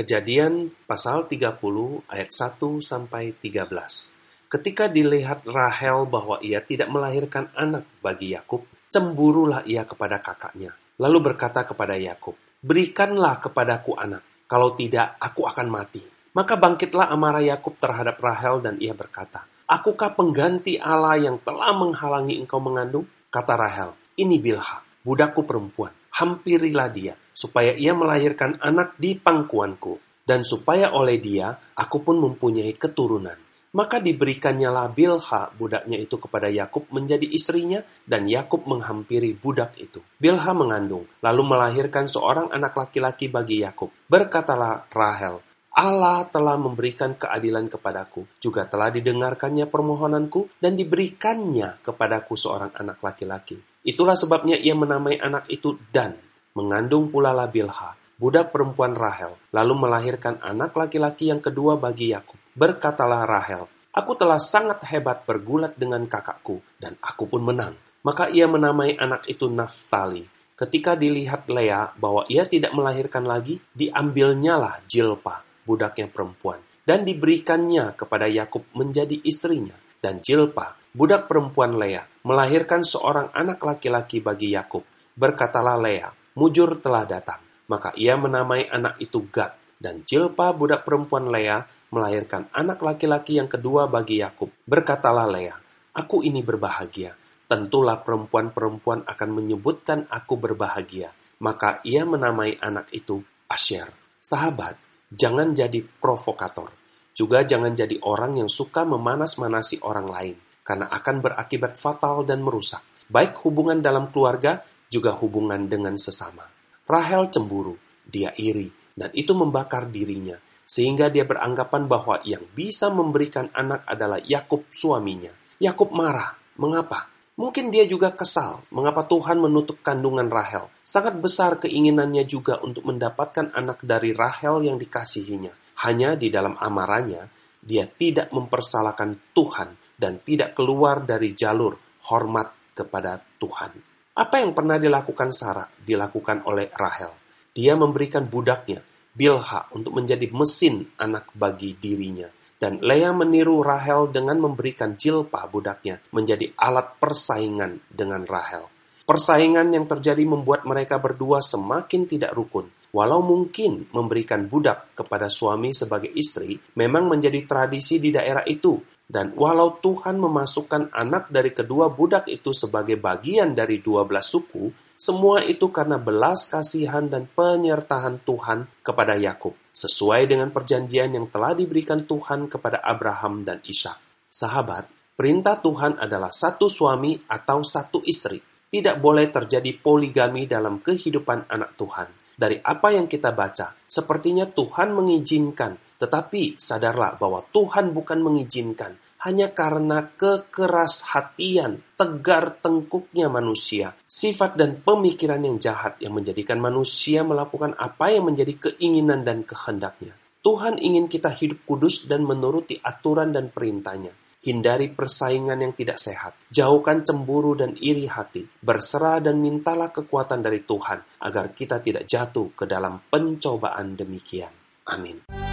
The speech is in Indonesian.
Kejadian pasal 30 ayat 1 sampai 13. Ketika dilihat Rahel bahwa ia tidak melahirkan anak bagi Yakub, cemburulah ia kepada kakaknya. Lalu berkata kepada Yakub, "Berikanlah kepadaku anak, kalau tidak aku akan mati." Maka bangkitlah amarah Yakub terhadap Rahel dan ia berkata, "Akukah pengganti Allah yang telah menghalangi engkau mengandung?" Kata Rahel, "Ini Bilha, budakku perempuan. Hampirilah dia, supaya ia melahirkan anak di pangkuanku, dan supaya oleh dia aku pun mempunyai keturunan. Maka diberikannya lah Bilha budaknya itu kepada Yakub menjadi istrinya, dan Yakub menghampiri budak itu. Bilha mengandung, lalu melahirkan seorang anak laki-laki bagi Yakub. Berkatalah Rahel, Allah telah memberikan keadilan kepadaku, juga telah didengarkannya permohonanku, dan diberikannya kepadaku seorang anak laki-laki. Itulah sebabnya ia menamai anak itu Dan, Mengandung pula lah Bilha, budak perempuan Rahel, lalu melahirkan anak laki-laki yang kedua bagi Yakub. Berkatalah Rahel, Aku telah sangat hebat bergulat dengan kakakku, dan aku pun menang. Maka ia menamai anak itu Naftali. Ketika dilihat Lea bahwa ia tidak melahirkan lagi, diambilnyalah Jilpa, budaknya perempuan, dan diberikannya kepada Yakub menjadi istrinya. Dan Jilpa, budak perempuan Lea, melahirkan seorang anak laki-laki bagi Yakub. Berkatalah Lea, mujur telah datang. Maka ia menamai anak itu Gad, dan Jilpa budak perempuan Lea melahirkan anak laki-laki yang kedua bagi Yakub. Berkatalah Lea, aku ini berbahagia. Tentulah perempuan-perempuan akan menyebutkan aku berbahagia. Maka ia menamai anak itu Asher. Sahabat, jangan jadi provokator. Juga jangan jadi orang yang suka memanas-manasi orang lain, karena akan berakibat fatal dan merusak. Baik hubungan dalam keluarga juga hubungan dengan sesama. Rahel cemburu, dia iri, dan itu membakar dirinya, sehingga dia beranggapan bahwa yang bisa memberikan anak adalah Yakub suaminya. Yakub marah. Mengapa? Mungkin dia juga kesal mengapa Tuhan menutup kandungan Rahel. Sangat besar keinginannya juga untuk mendapatkan anak dari Rahel yang dikasihinya. Hanya di dalam amarannya, dia tidak mempersalahkan Tuhan dan tidak keluar dari jalur hormat kepada Tuhan. Apa yang pernah dilakukan Sarah dilakukan oleh Rahel. Dia memberikan budaknya, Bilha, untuk menjadi mesin anak bagi dirinya. Dan Lea meniru Rahel dengan memberikan Jilpa budaknya menjadi alat persaingan dengan Rahel. Persaingan yang terjadi membuat mereka berdua semakin tidak rukun. Walau mungkin memberikan budak kepada suami sebagai istri memang menjadi tradisi di daerah itu, dan walau Tuhan memasukkan anak dari kedua budak itu sebagai bagian dari dua belas suku, semua itu karena belas kasihan dan penyertaan Tuhan kepada Yakub, sesuai dengan perjanjian yang telah diberikan Tuhan kepada Abraham dan Ishak. Sahabat, perintah Tuhan adalah satu suami atau satu istri. Tidak boleh terjadi poligami dalam kehidupan anak Tuhan. Dari apa yang kita baca, sepertinya Tuhan mengizinkan tetapi sadarlah bahwa Tuhan bukan mengizinkan hanya karena kekeras hatian, tegar tengkuknya manusia, sifat dan pemikiran yang jahat yang menjadikan manusia melakukan apa yang menjadi keinginan dan kehendaknya. Tuhan ingin kita hidup kudus dan menuruti aturan dan perintahnya. Hindari persaingan yang tidak sehat. Jauhkan cemburu dan iri hati. Berserah dan mintalah kekuatan dari Tuhan agar kita tidak jatuh ke dalam pencobaan demikian. Amin.